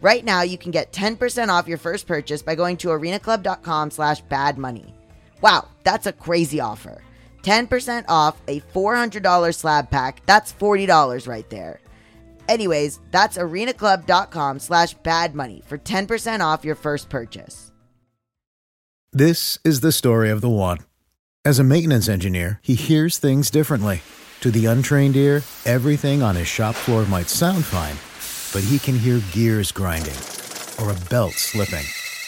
Right now, you can get 10% off your first purchase by going to arenaclub.com slash badmoney. Wow, that's a crazy offer. 10% off a $400 slab pack. That's $40 right there. Anyways, that's arenaclub.com slash badmoney for 10% off your first purchase. This is the story of the one. As a maintenance engineer, he hears things differently. To the untrained ear, everything on his shop floor might sound fine, but he can hear gears grinding or a belt slipping.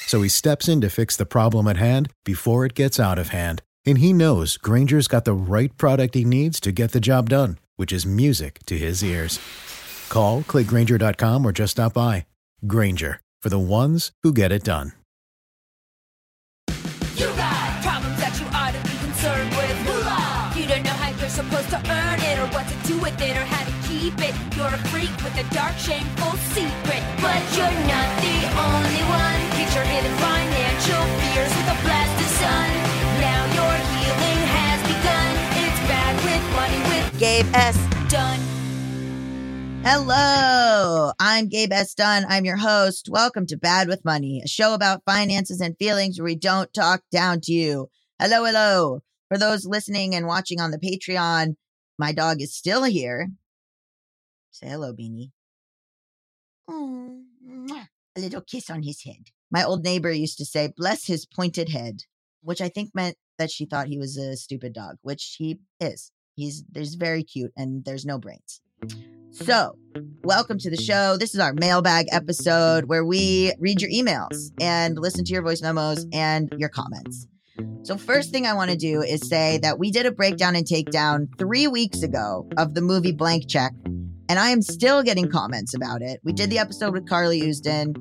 So he steps in to fix the problem at hand before it gets out of hand. And he knows Grainger's got the right product he needs to get the job done, which is music to his ears. Call, clickgrainger.com, or just stop by. Grainger, for the ones who get it done. You got problems that you ought to be concerned with. Moolah! You don't know how you're supposed to earn it, or what to do with it, or keep it. You're a freak with a dark, shameful secret. But you're not the only one. Get your hidden financial fears with a blast of sun. Now your healing has begun. It's bad with money with Gabe S. Dunn. Hello, I'm Gabe S. Dunn. I'm your host. Welcome to Bad with Money, a show about finances and feelings where we don't talk down to you. Hello, hello. For those listening and watching on the Patreon, my dog is still here. Say hello, Beanie. Oh, a little kiss on his head. My old neighbor used to say, bless his pointed head, which I think meant that she thought he was a stupid dog, which he is. He's there's very cute and there's no brains. So, welcome to the show. This is our mailbag episode where we read your emails and listen to your voice memos and your comments. So, first thing I want to do is say that we did a breakdown and takedown three weeks ago of the movie Blank Check, and I am still getting mm-hmm. comments about it. We did the episode with Carly Usdin,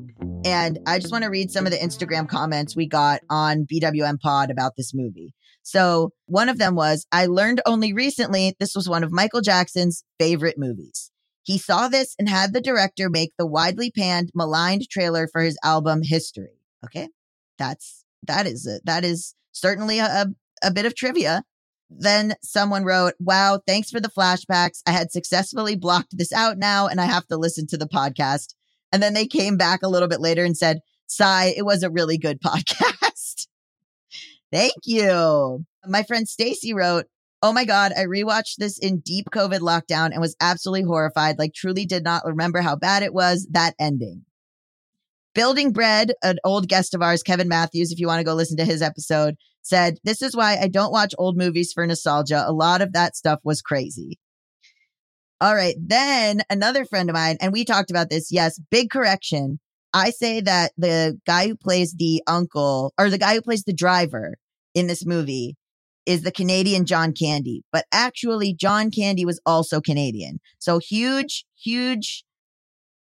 and I just want to read some of the Instagram comments we got on BWM Pod about this movie. So, one of them was I learned only recently this was one of Michael Jackson's favorite movies. He saw this and had the director make the widely panned, maligned trailer for his album History. Okay. That's, that is, a, that is certainly a, a, a bit of trivia. Then someone wrote, Wow, thanks for the flashbacks. I had successfully blocked this out now and I have to listen to the podcast. And then they came back a little bit later and said, Sigh, it was a really good podcast. Thank you. My friend Stacy wrote, Oh my God, I rewatched this in deep COVID lockdown and was absolutely horrified. Like, truly did not remember how bad it was. That ending. Building Bread, an old guest of ours, Kevin Matthews, if you want to go listen to his episode, said, This is why I don't watch old movies for nostalgia. A lot of that stuff was crazy. All right. Then another friend of mine, and we talked about this. Yes, big correction. I say that the guy who plays the uncle or the guy who plays the driver in this movie is the Canadian John Candy, but actually John Candy was also Canadian. So huge, huge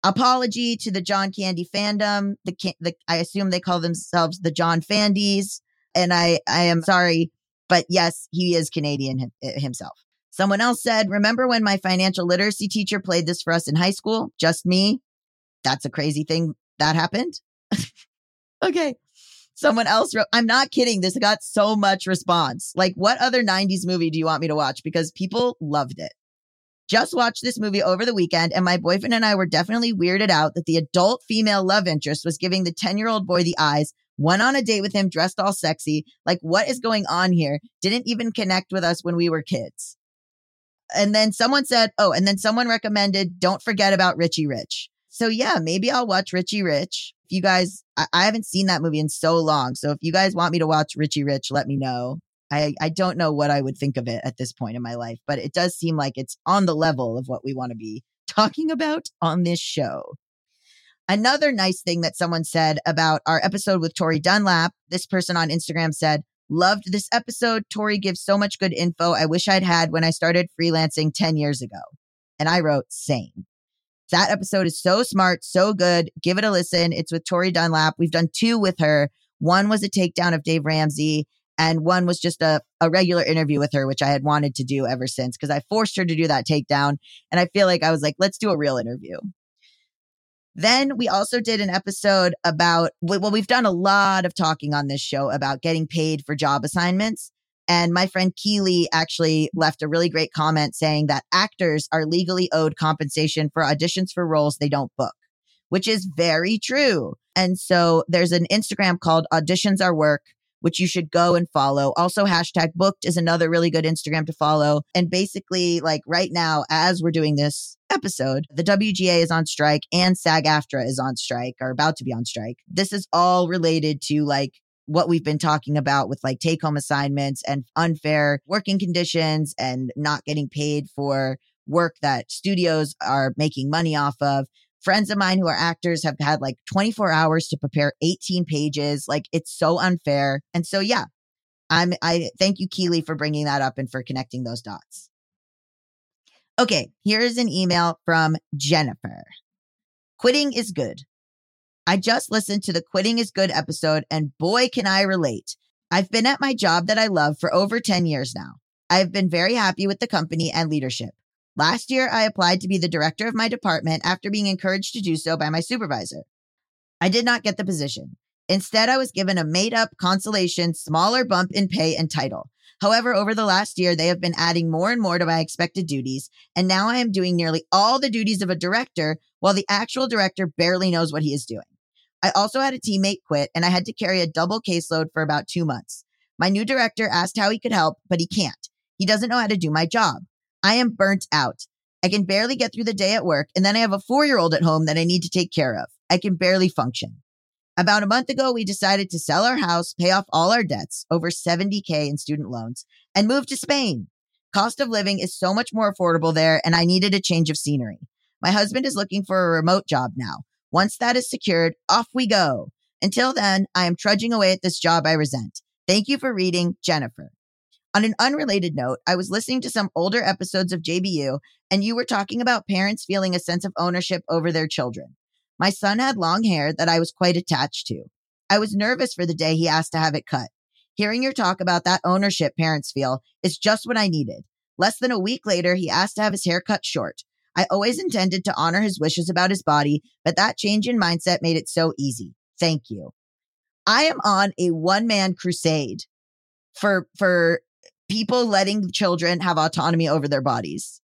apology to the John Candy fandom. The, the I assume they call themselves the John Fandies, and I I am sorry, but yes, he is Canadian him, himself. Someone else said, "Remember when my financial literacy teacher played this for us in high school? Just me. That's a crazy thing that happened." okay. Someone else wrote, I'm not kidding. This got so much response. Like, what other 90s movie do you want me to watch? Because people loved it. Just watched this movie over the weekend, and my boyfriend and I were definitely weirded out that the adult female love interest was giving the 10 year old boy the eyes, went on a date with him dressed all sexy. Like, what is going on here? Didn't even connect with us when we were kids. And then someone said, oh, and then someone recommended, don't forget about Richie Rich. So yeah, maybe I'll watch Richie Rich. If you guys, I, I haven't seen that movie in so long. So if you guys want me to watch Richie Rich, let me know. I, I don't know what I would think of it at this point in my life, but it does seem like it's on the level of what we want to be talking about on this show. Another nice thing that someone said about our episode with Tori Dunlap, this person on Instagram said, Loved this episode. Tori gives so much good info I wish I'd had when I started freelancing 10 years ago. And I wrote, same. That episode is so smart, so good. Give it a listen. It's with Tori Dunlap. We've done two with her. One was a takedown of Dave Ramsey, and one was just a, a regular interview with her, which I had wanted to do ever since because I forced her to do that takedown. And I feel like I was like, let's do a real interview. Then we also did an episode about, well, we've done a lot of talking on this show about getting paid for job assignments. And my friend Keely actually left a really great comment saying that actors are legally owed compensation for auditions for roles they don't book, which is very true. And so there's an Instagram called Auditions Are Work, which you should go and follow. Also, hashtag booked is another really good Instagram to follow. And basically, like right now, as we're doing this episode, the WGA is on strike and SAG AFTRA is on strike or about to be on strike. This is all related to like what we've been talking about with like take home assignments and unfair working conditions and not getting paid for work that studios are making money off of. Friends of mine who are actors have had like 24 hours to prepare 18 pages. Like it's so unfair. And so, yeah, I'm, I thank you, Keely, for bringing that up and for connecting those dots. Okay, here's an email from Jennifer. Quitting is good. I just listened to the Quitting is Good episode, and boy, can I relate. I've been at my job that I love for over 10 years now. I have been very happy with the company and leadership. Last year, I applied to be the director of my department after being encouraged to do so by my supervisor. I did not get the position. Instead, I was given a made up consolation, smaller bump in pay and title. However, over the last year, they have been adding more and more to my expected duties, and now I am doing nearly all the duties of a director while the actual director barely knows what he is doing. I also had a teammate quit and I had to carry a double caseload for about two months. My new director asked how he could help, but he can't. He doesn't know how to do my job. I am burnt out. I can barely get through the day at work, and then I have a four year old at home that I need to take care of. I can barely function. About a month ago, we decided to sell our house, pay off all our debts, over 70K in student loans, and move to Spain. Cost of living is so much more affordable there, and I needed a change of scenery. My husband is looking for a remote job now. Once that is secured, off we go. Until then, I am trudging away at this job I resent. Thank you for reading, Jennifer. On an unrelated note, I was listening to some older episodes of JBU, and you were talking about parents feeling a sense of ownership over their children. My son had long hair that I was quite attached to. I was nervous for the day he asked to have it cut. Hearing your talk about that ownership parents feel is just what I needed. Less than a week later, he asked to have his hair cut short. I always intended to honor his wishes about his body, but that change in mindset made it so easy. Thank you. I am on a one man crusade for, for people letting children have autonomy over their bodies.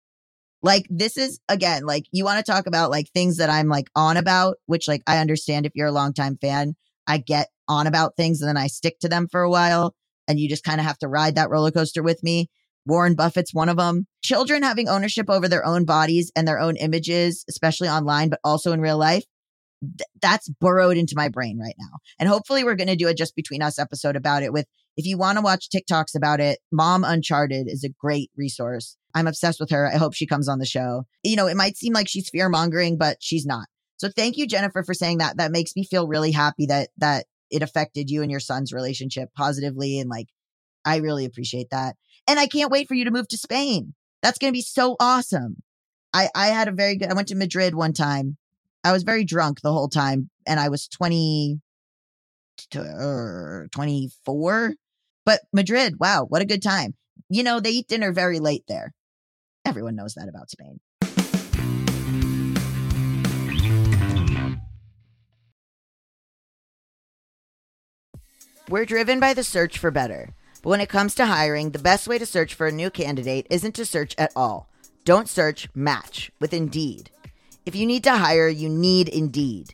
Like this is again, like you want to talk about like things that I'm like on about, which like I understand if you're a longtime fan, I get on about things and then I stick to them for a while and you just kind of have to ride that roller coaster with me. Warren Buffett's one of them. Children having ownership over their own bodies and their own images, especially online, but also in real life. Th- that's burrowed into my brain right now. And hopefully we're going to do a just between us episode about it with if you want to watch TikToks about it, Mom Uncharted is a great resource. I'm obsessed with her. I hope she comes on the show. You know, it might seem like she's fear mongering, but she's not. So thank you, Jennifer, for saying that. That makes me feel really happy that that it affected you and your son's relationship positively. And like, I really appreciate that. And I can't wait for you to move to Spain. That's going to be so awesome. I, I had a very good, I went to Madrid one time. I was very drunk the whole time and I was 20, uh, 24. But Madrid, wow, what a good time. You know, they eat dinner very late there. Everyone knows that about Spain. We're driven by the search for better. But when it comes to hiring, the best way to search for a new candidate isn't to search at all. Don't search, match with Indeed. If you need to hire, you need Indeed.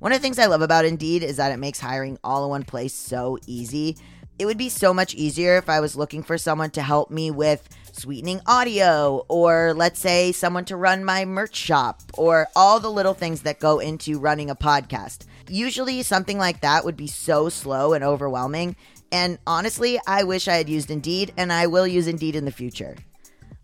One of the things I love about Indeed is that it makes hiring all in one place so easy. It would be so much easier if I was looking for someone to help me with sweetening audio, or let's say someone to run my merch shop, or all the little things that go into running a podcast. Usually, something like that would be so slow and overwhelming. And honestly, I wish I had used Indeed, and I will use Indeed in the future.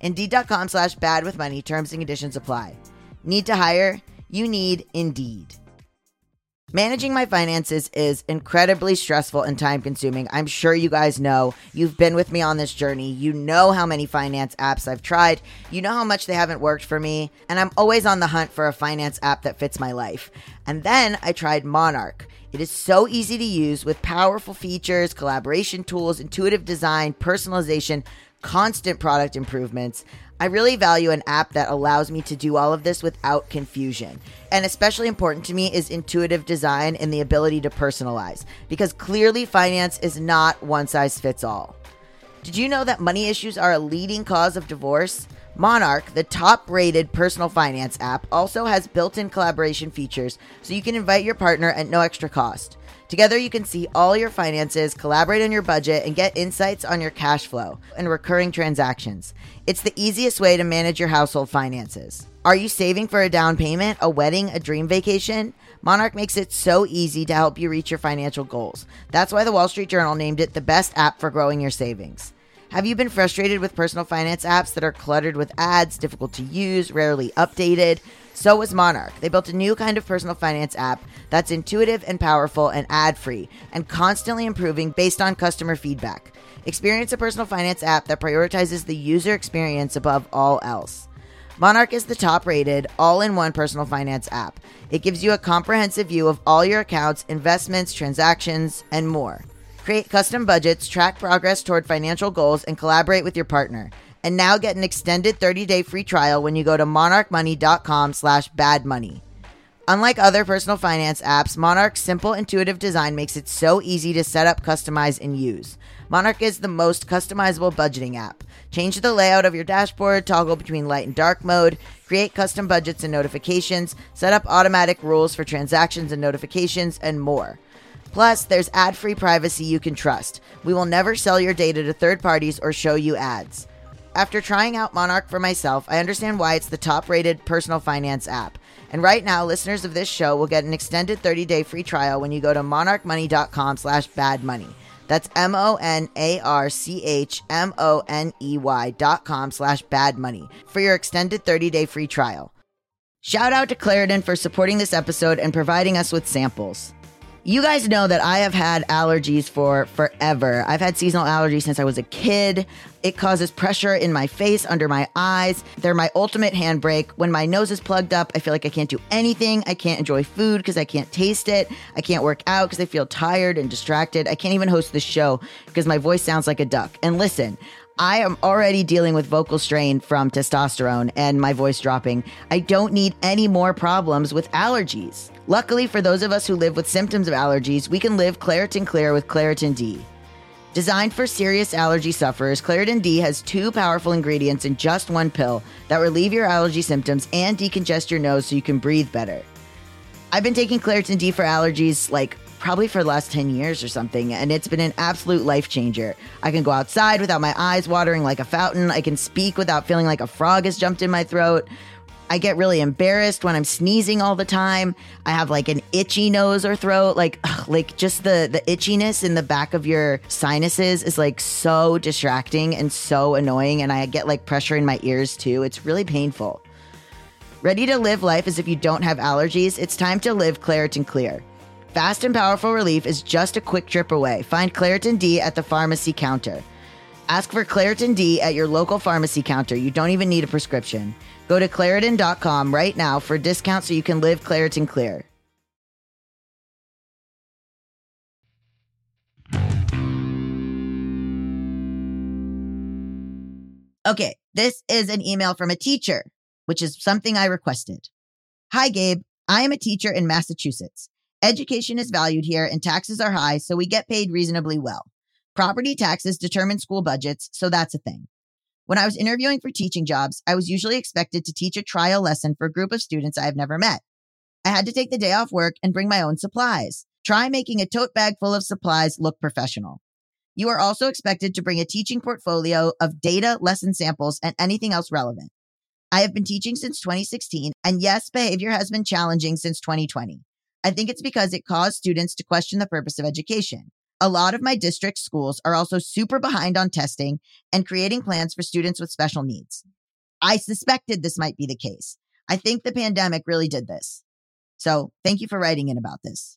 Indeed.com slash bad with money. Terms and conditions apply. Need to hire? You need Indeed. Managing my finances is incredibly stressful and time consuming. I'm sure you guys know. You've been with me on this journey. You know how many finance apps I've tried. You know how much they haven't worked for me. And I'm always on the hunt for a finance app that fits my life. And then I tried Monarch. It is so easy to use with powerful features, collaboration tools, intuitive design, personalization, constant product improvements. I really value an app that allows me to do all of this without confusion. And especially important to me is intuitive design and the ability to personalize, because clearly finance is not one size fits all. Did you know that money issues are a leading cause of divorce? Monarch, the top rated personal finance app, also has built in collaboration features so you can invite your partner at no extra cost. Together, you can see all your finances, collaborate on your budget, and get insights on your cash flow and recurring transactions. It's the easiest way to manage your household finances. Are you saving for a down payment, a wedding, a dream vacation? Monarch makes it so easy to help you reach your financial goals. That's why the Wall Street Journal named it the best app for growing your savings. Have you been frustrated with personal finance apps that are cluttered with ads, difficult to use, rarely updated? So was Monarch. They built a new kind of personal finance app that's intuitive and powerful and ad free and constantly improving based on customer feedback. Experience a personal finance app that prioritizes the user experience above all else. Monarch is the top rated, all in one personal finance app. It gives you a comprehensive view of all your accounts, investments, transactions, and more. Create custom budgets, track progress toward financial goals, and collaborate with your partner and now get an extended 30-day free trial when you go to monarchmoney.com slash badmoney. Unlike other personal finance apps, Monarch's simple, intuitive design makes it so easy to set up, customize, and use. Monarch is the most customizable budgeting app. Change the layout of your dashboard, toggle between light and dark mode, create custom budgets and notifications, set up automatic rules for transactions and notifications, and more. Plus, there's ad free privacy you can trust. We will never sell your data to third parties or show you ads. After trying out Monarch for myself, I understand why it's the top rated personal finance app. And right now, listeners of this show will get an extended 30-day free trial when you go to monarchmoney.com slash badmoney. That's M-O-N-A-R-C-H-M-O-N-E-Y dot com slash badmoney for your extended 30-day free trial. Shout out to Claritin for supporting this episode and providing us with samples. You guys know that I have had allergies for forever. I've had seasonal allergies since I was a kid. It causes pressure in my face, under my eyes. They're my ultimate handbrake. When my nose is plugged up, I feel like I can't do anything. I can't enjoy food because I can't taste it. I can't work out because I feel tired and distracted. I can't even host the show because my voice sounds like a duck. And listen, I am already dealing with vocal strain from testosterone and my voice dropping. I don't need any more problems with allergies. Luckily, for those of us who live with symptoms of allergies, we can live Claritin Clear with Claritin D. Designed for serious allergy sufferers, Claritin D has two powerful ingredients in just one pill that relieve your allergy symptoms and decongest your nose so you can breathe better. I've been taking Claritin D for allergies like probably for the last 10 years or something. And it's been an absolute life changer. I can go outside without my eyes watering like a fountain. I can speak without feeling like a frog has jumped in my throat. I get really embarrassed when I'm sneezing all the time. I have like an itchy nose or throat. Like, ugh, like just the the itchiness in the back of your sinuses is like so distracting and so annoying. And I get like pressure in my ears too. It's really painful. Ready to live life as if you don't have allergies? It's time to live Claritin Clear. Fast and powerful relief is just a quick trip away. Find Claritin D at the pharmacy counter. Ask for Claritin D at your local pharmacy counter. You don't even need a prescription. Go to Claritin.com right now for a discount so you can live Claritin Clear. Okay, this is an email from a teacher, which is something I requested. Hi, Gabe. I am a teacher in Massachusetts. Education is valued here and taxes are high, so we get paid reasonably well. Property taxes determine school budgets, so that's a thing. When I was interviewing for teaching jobs, I was usually expected to teach a trial lesson for a group of students I have never met. I had to take the day off work and bring my own supplies. Try making a tote bag full of supplies look professional. You are also expected to bring a teaching portfolio of data, lesson samples, and anything else relevant. I have been teaching since 2016, and yes, behavior has been challenging since 2020. I think it's because it caused students to question the purpose of education. A lot of my district schools are also super behind on testing and creating plans for students with special needs. I suspected this might be the case. I think the pandemic really did this. So thank you for writing in about this.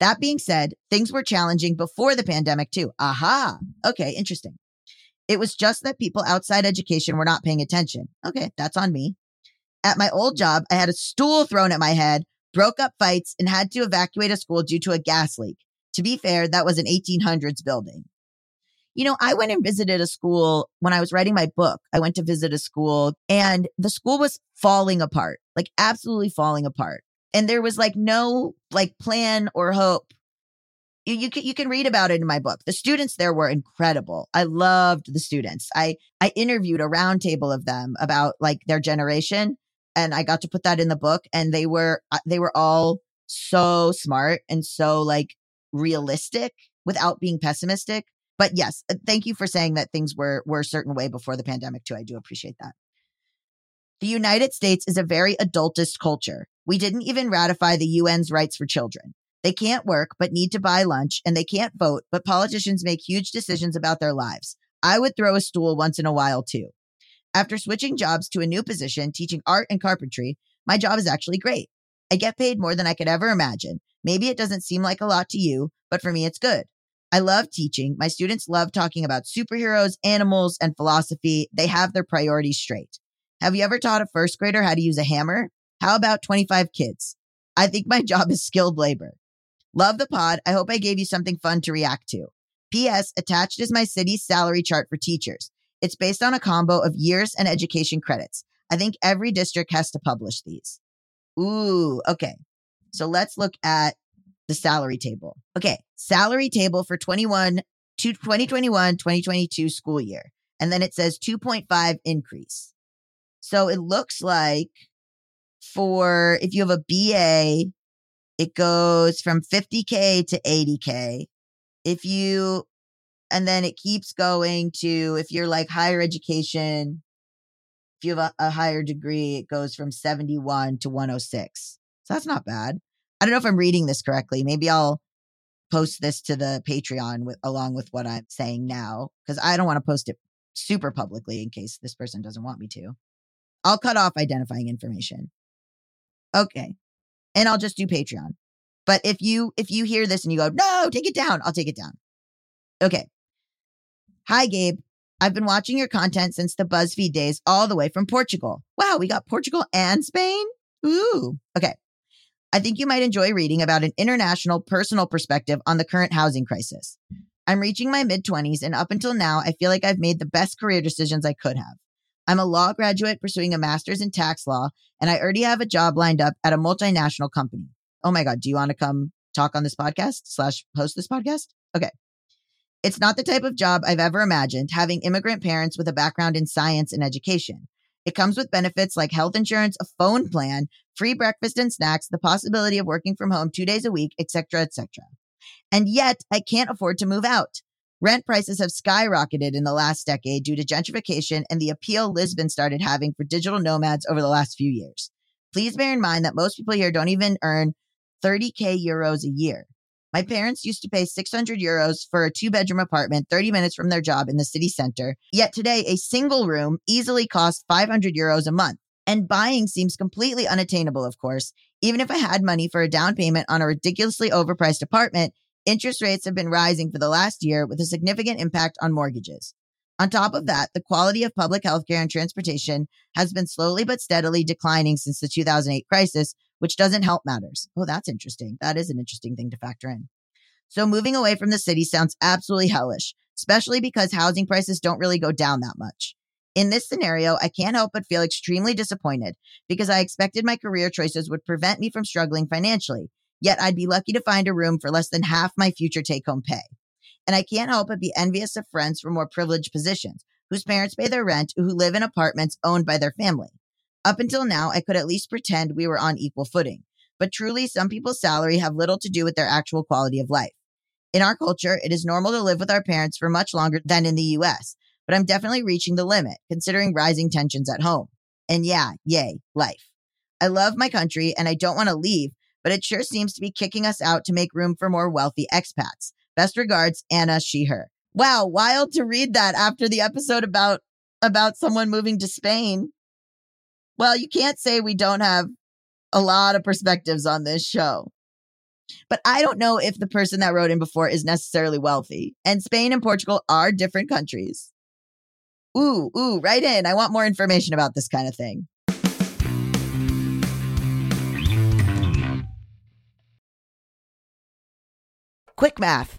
That being said, things were challenging before the pandemic too. Aha. Okay, interesting. It was just that people outside education were not paying attention. Okay, that's on me. At my old job, I had a stool thrown at my head, broke up fights, and had to evacuate a school due to a gas leak. To be fair, that was an 1800s building. You know, I went and visited a school when I was writing my book. I went to visit a school and the school was falling apart, like absolutely falling apart. And there was like no like plan or hope. You, you can you can read about it in my book. The students there were incredible. I loved the students. I I interviewed a roundtable of them about like their generation and I got to put that in the book and they were uh, they were all so smart and so like realistic without being pessimistic. But yes, uh, thank you for saying that things were were a certain way before the pandemic too. I do appreciate that. The United States is a very adultist culture. We didn't even ratify the UN's rights for children. They can't work, but need to buy lunch, and they can't vote, but politicians make huge decisions about their lives. I would throw a stool once in a while too. After switching jobs to a new position, teaching art and carpentry, my job is actually great. I get paid more than I could ever imagine. Maybe it doesn't seem like a lot to you, but for me, it's good. I love teaching. My students love talking about superheroes, animals, and philosophy. They have their priorities straight. Have you ever taught a first grader how to use a hammer? How about 25 kids? I think my job is skilled labor. Love the pod. I hope I gave you something fun to react to. P.S. Attached is my city's salary chart for teachers. It's based on a combo of years and education credits. I think every district has to publish these. Ooh, okay. So let's look at the salary table. Okay, salary table for 21 to 2021 2022 school year. And then it says 2.5 increase. So it looks like for if you have a BA, it goes from 50K to 80K. If you, and then it keeps going to if you're like higher education, if you have a, a higher degree, it goes from 71 to 106. That's not bad. I don't know if I'm reading this correctly. Maybe I'll post this to the Patreon with along with what I'm saying now because I don't want to post it super publicly in case this person doesn't want me to. I'll cut off identifying information. Okay. And I'll just do Patreon. But if you if you hear this and you go, "No, take it down." I'll take it down. Okay. Hi Gabe. I've been watching your content since the BuzzFeed days all the way from Portugal. Wow, we got Portugal and Spain? Ooh. Okay. I think you might enjoy reading about an international personal perspective on the current housing crisis. I'm reaching my mid 20s, and up until now, I feel like I've made the best career decisions I could have. I'm a law graduate pursuing a master's in tax law, and I already have a job lined up at a multinational company. Oh my God, do you want to come talk on this podcast slash host this podcast? Okay. It's not the type of job I've ever imagined, having immigrant parents with a background in science and education. It comes with benefits like health insurance, a phone plan, free breakfast and snacks, the possibility of working from home two days a week, etc., etc. And yet I can't afford to move out. Rent prices have skyrocketed in the last decade due to gentrification and the appeal Lisbon started having for digital nomads over the last few years. Please bear in mind that most people here don't even earn 30k euros a year. My parents used to pay 600 euros for a two bedroom apartment 30 minutes from their job in the city center. Yet today, a single room easily costs 500 euros a month. And buying seems completely unattainable, of course. Even if I had money for a down payment on a ridiculously overpriced apartment, interest rates have been rising for the last year with a significant impact on mortgages. On top of that, the quality of public healthcare and transportation has been slowly but steadily declining since the 2008 crisis, which doesn't help matters. Oh, that's interesting. That is an interesting thing to factor in. So moving away from the city sounds absolutely hellish, especially because housing prices don't really go down that much. In this scenario, I can't help but feel extremely disappointed because I expected my career choices would prevent me from struggling financially. Yet I'd be lucky to find a room for less than half my future take home pay. And I can't help but be envious of friends from more privileged positions whose parents pay their rent, or who live in apartments owned by their family. Up until now, I could at least pretend we were on equal footing. But truly, some people's salary have little to do with their actual quality of life. In our culture, it is normal to live with our parents for much longer than in the US, but I'm definitely reaching the limit considering rising tensions at home. And yeah, yay, life. I love my country and I don't want to leave, but it sure seems to be kicking us out to make room for more wealthy expats. Best regards, Anna Sheher. Wow, wild to read that after the episode about about someone moving to Spain. Well, you can't say we don't have a lot of perspectives on this show. But I don't know if the person that wrote in before is necessarily wealthy. And Spain and Portugal are different countries. Ooh, ooh, write in. I want more information about this kind of thing. Quick math.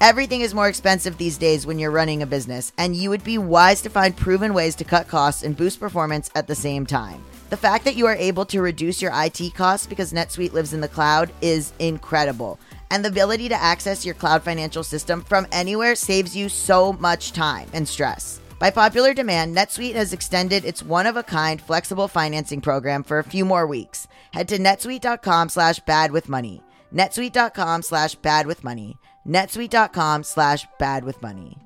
Everything is more expensive these days when you're running a business, and you would be wise to find proven ways to cut costs and boost performance at the same time. The fact that you are able to reduce your IT costs because NetSuite lives in the cloud is incredible. And the ability to access your cloud financial system from anywhere saves you so much time and stress. By popular demand, NetSuite has extended its one-of-a-kind flexible financing program for a few more weeks. Head to netsuite.com slash bad with money. netsuite.com slash bad with money. netsuite.com slash bad with money.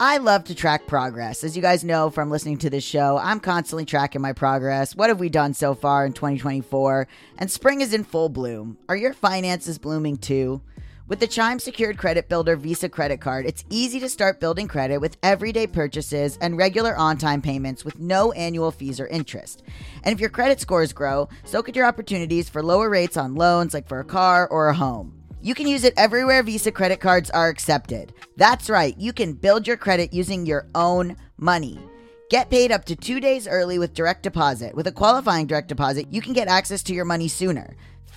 I love to track progress. As you guys know from listening to this show, I'm constantly tracking my progress. What have we done so far in 2024? And spring is in full bloom. Are your finances blooming too? With the Chime Secured Credit Builder Visa credit card, it's easy to start building credit with everyday purchases and regular on time payments with no annual fees or interest. And if your credit scores grow, so could your opportunities for lower rates on loans like for a car or a home. You can use it everywhere Visa credit cards are accepted. That's right, you can build your credit using your own money. Get paid up to two days early with direct deposit. With a qualifying direct deposit, you can get access to your money sooner.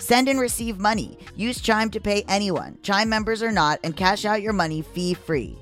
Send and receive money. Use Chime to pay anyone, Chime members or not, and cash out your money fee free.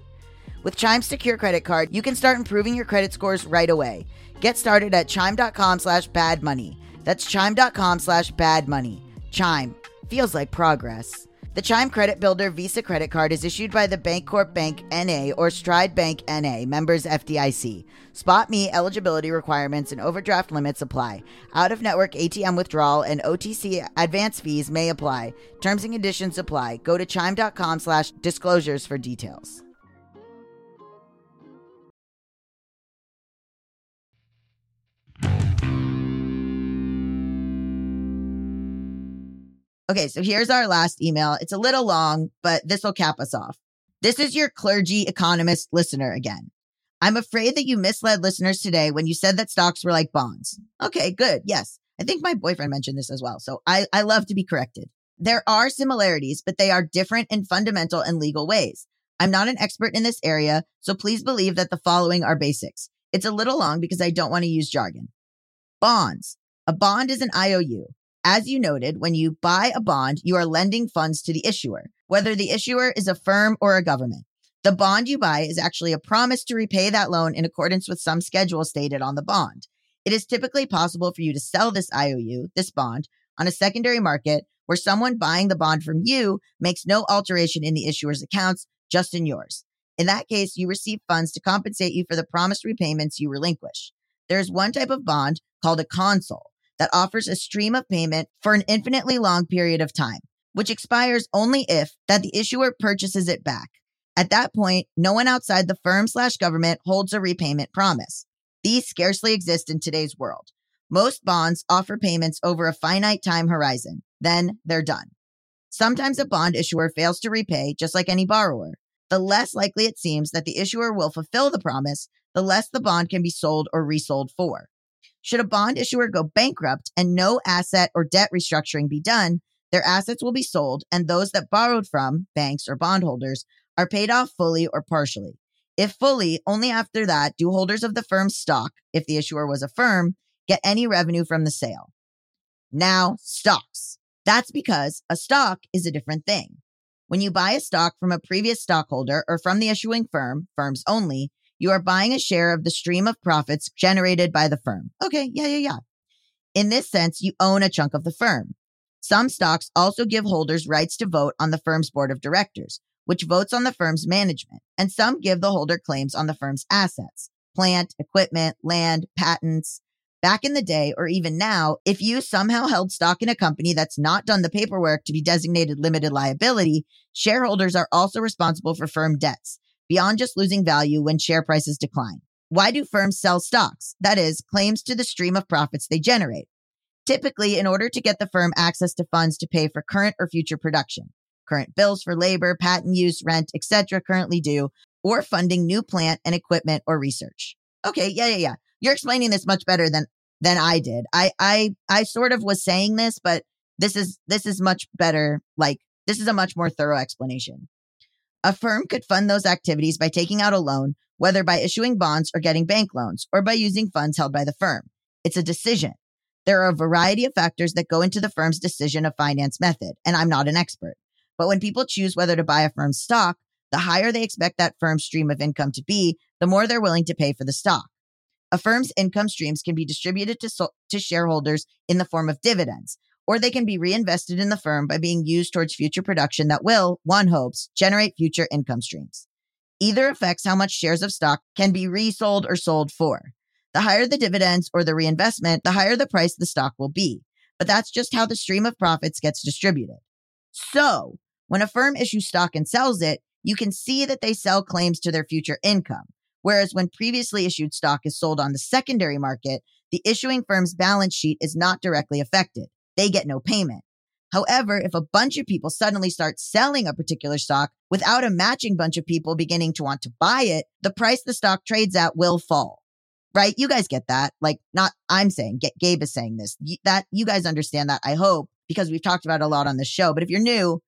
With Chime's secure credit card, you can start improving your credit scores right away. Get started at chime.com slash bad money. That's chime.com slash bad money. Chime feels like progress. The Chime Credit Builder Visa credit card is issued by the Bancorp Bank NA or Stride Bank NA, members FDIC. Spot Me eligibility requirements and overdraft limits apply. Out of network ATM withdrawal and OTC advance fees may apply. Terms and conditions apply. Go to chime.com slash disclosures for details. Okay, so here's our last email. It's a little long, but this will cap us off. This is your clergy economist listener again. I'm afraid that you misled listeners today when you said that stocks were like bonds. Okay, good. Yes. I think my boyfriend mentioned this as well. So I, I love to be corrected. There are similarities, but they are different in fundamental and legal ways. I'm not an expert in this area, so please believe that the following are basics. It's a little long because I don't want to use jargon. Bonds. A bond is an IOU. As you noted, when you buy a bond, you are lending funds to the issuer, whether the issuer is a firm or a government. The bond you buy is actually a promise to repay that loan in accordance with some schedule stated on the bond. It is typically possible for you to sell this IOU, this bond, on a secondary market where someone buying the bond from you makes no alteration in the issuer's accounts, just in yours. In that case, you receive funds to compensate you for the promised repayments you relinquish. There is one type of bond called a consol that offers a stream of payment for an infinitely long period of time, which expires only if that the issuer purchases it back. At that point, no one outside the firm slash government holds a repayment promise. These scarcely exist in today's world. Most bonds offer payments over a finite time horizon. Then they're done. Sometimes a bond issuer fails to repay, just like any borrower. The less likely it seems that the issuer will fulfill the promise, the less the bond can be sold or resold for. Should a bond issuer go bankrupt and no asset or debt restructuring be done, their assets will be sold and those that borrowed from banks or bondholders are paid off fully or partially. If fully, only after that do holders of the firm's stock, if the issuer was a firm, get any revenue from the sale. Now, stocks. That's because a stock is a different thing. When you buy a stock from a previous stockholder or from the issuing firm, firms only, you are buying a share of the stream of profits generated by the firm. Okay, yeah, yeah, yeah. In this sense, you own a chunk of the firm. Some stocks also give holders rights to vote on the firm's board of directors, which votes on the firm's management, and some give the holder claims on the firm's assets, plant, equipment, land, patents. Back in the day, or even now, if you somehow held stock in a company that's not done the paperwork to be designated limited liability, shareholders are also responsible for firm debts, beyond just losing value when share prices decline. Why do firms sell stocks? That is, claims to the stream of profits they generate. Typically, in order to get the firm access to funds to pay for current or future production, current bills for labor, patent use, rent, etc. currently due, or funding new plant and equipment or research. Okay, yeah, yeah, yeah. You're explaining this much better than than I did. I I I sort of was saying this, but this is this is much better. Like this is a much more thorough explanation. A firm could fund those activities by taking out a loan, whether by issuing bonds or getting bank loans, or by using funds held by the firm. It's a decision. There are a variety of factors that go into the firm's decision of finance method, and I'm not an expert. But when people choose whether to buy a firm's stock, the higher they expect that firm's stream of income to be, the more they're willing to pay for the stock. A firm's income streams can be distributed to, so- to shareholders in the form of dividends, or they can be reinvested in the firm by being used towards future production that will, one hopes, generate future income streams. Either affects how much shares of stock can be resold or sold for. The higher the dividends or the reinvestment, the higher the price the stock will be. But that's just how the stream of profits gets distributed. So, when a firm issues stock and sells it, you can see that they sell claims to their future income. Whereas when previously issued stock is sold on the secondary market, the issuing firm's balance sheet is not directly affected they get no payment. However, if a bunch of people suddenly start selling a particular stock without a matching bunch of people beginning to want to buy it, the price the stock trades at will fall. Right? You guys get that. Like not I'm saying, get Gabe is saying this. That you guys understand that, I hope, because we've talked about a lot on the show. But if you're new,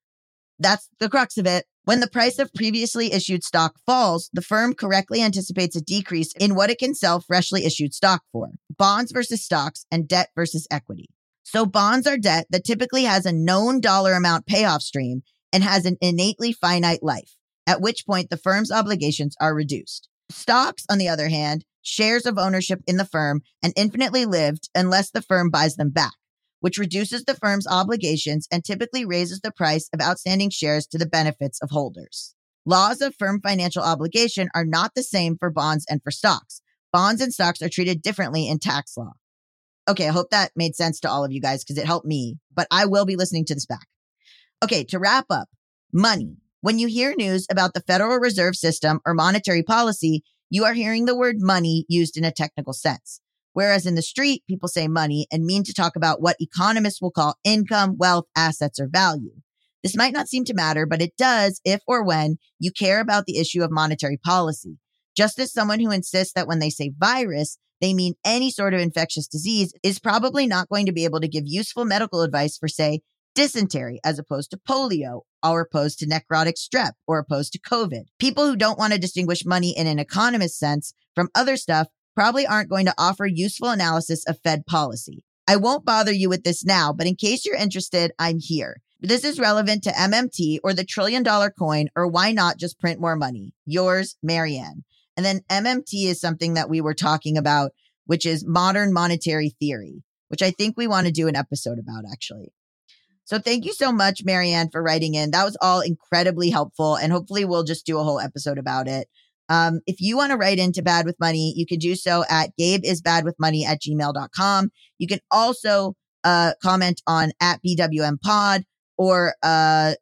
that's the crux of it. When the price of previously issued stock falls, the firm correctly anticipates a decrease in what it can sell freshly issued stock for. Bonds versus stocks and debt versus equity. So bonds are debt that typically has a known dollar amount payoff stream and has an innately finite life, at which point the firm's obligations are reduced. Stocks, on the other hand, shares of ownership in the firm and infinitely lived unless the firm buys them back, which reduces the firm's obligations and typically raises the price of outstanding shares to the benefits of holders. Laws of firm financial obligation are not the same for bonds and for stocks. Bonds and stocks are treated differently in tax law. Okay, I hope that made sense to all of you guys because it helped me, but I will be listening to this back. Okay, to wrap up, money. When you hear news about the Federal Reserve System or monetary policy, you are hearing the word money used in a technical sense. Whereas in the street, people say money and mean to talk about what economists will call income, wealth, assets, or value. This might not seem to matter, but it does if or when you care about the issue of monetary policy. Just as someone who insists that when they say virus, they mean any sort of infectious disease is probably not going to be able to give useful medical advice for, say, dysentery as opposed to polio or opposed to necrotic strep or opposed to COVID. People who don't want to distinguish money in an economist sense from other stuff probably aren't going to offer useful analysis of Fed policy. I won't bother you with this now, but in case you're interested, I'm here. This is relevant to MMT or the trillion dollar coin, or why not just print more money? Yours, Marianne. And then MMT is something that we were talking about, which is modern monetary theory, which I think we want to do an episode about actually. So thank you so much, Marianne, for writing in. That was all incredibly helpful. And hopefully we'll just do a whole episode about it. Um, if you want to write into Bad with Money, you can do so at gabeisbadwithmoney at gmail.com. You can also uh, comment on at BWM pod or uh,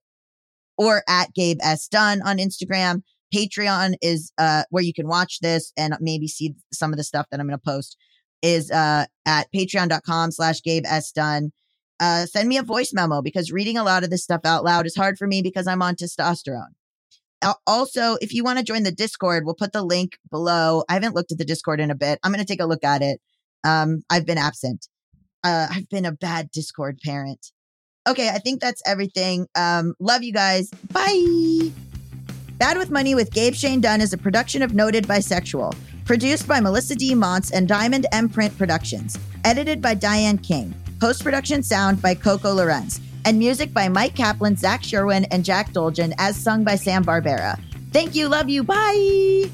or at Gabe S. Dunn on Instagram. Patreon is uh, where you can watch this and maybe see some of the stuff that I'm going to post is uh, at patreon.com slash Gabe S. Dunn uh, send me a voice memo because reading a lot of this stuff out loud is hard for me because I'm on testosterone. Also, if you want to join the Discord, we'll put the link below. I haven't looked at the Discord in a bit. I'm going to take a look at it. Um, I've been absent. Uh, I've been a bad Discord parent. Okay, I think that's everything. Um, love you guys. Bye. Bad with Money with Gabe Shane Dunn is a production of Noted Bisexual, produced by Melisa D. Monts and Diamond MPrint Productions, edited by Diane Kang. Post production sound by Coco Llorens, and music by Mike Kaplan, Zach Sherwin, and Jack Dolgen, as sung by Sam Barbera. Thank you, love you, bye.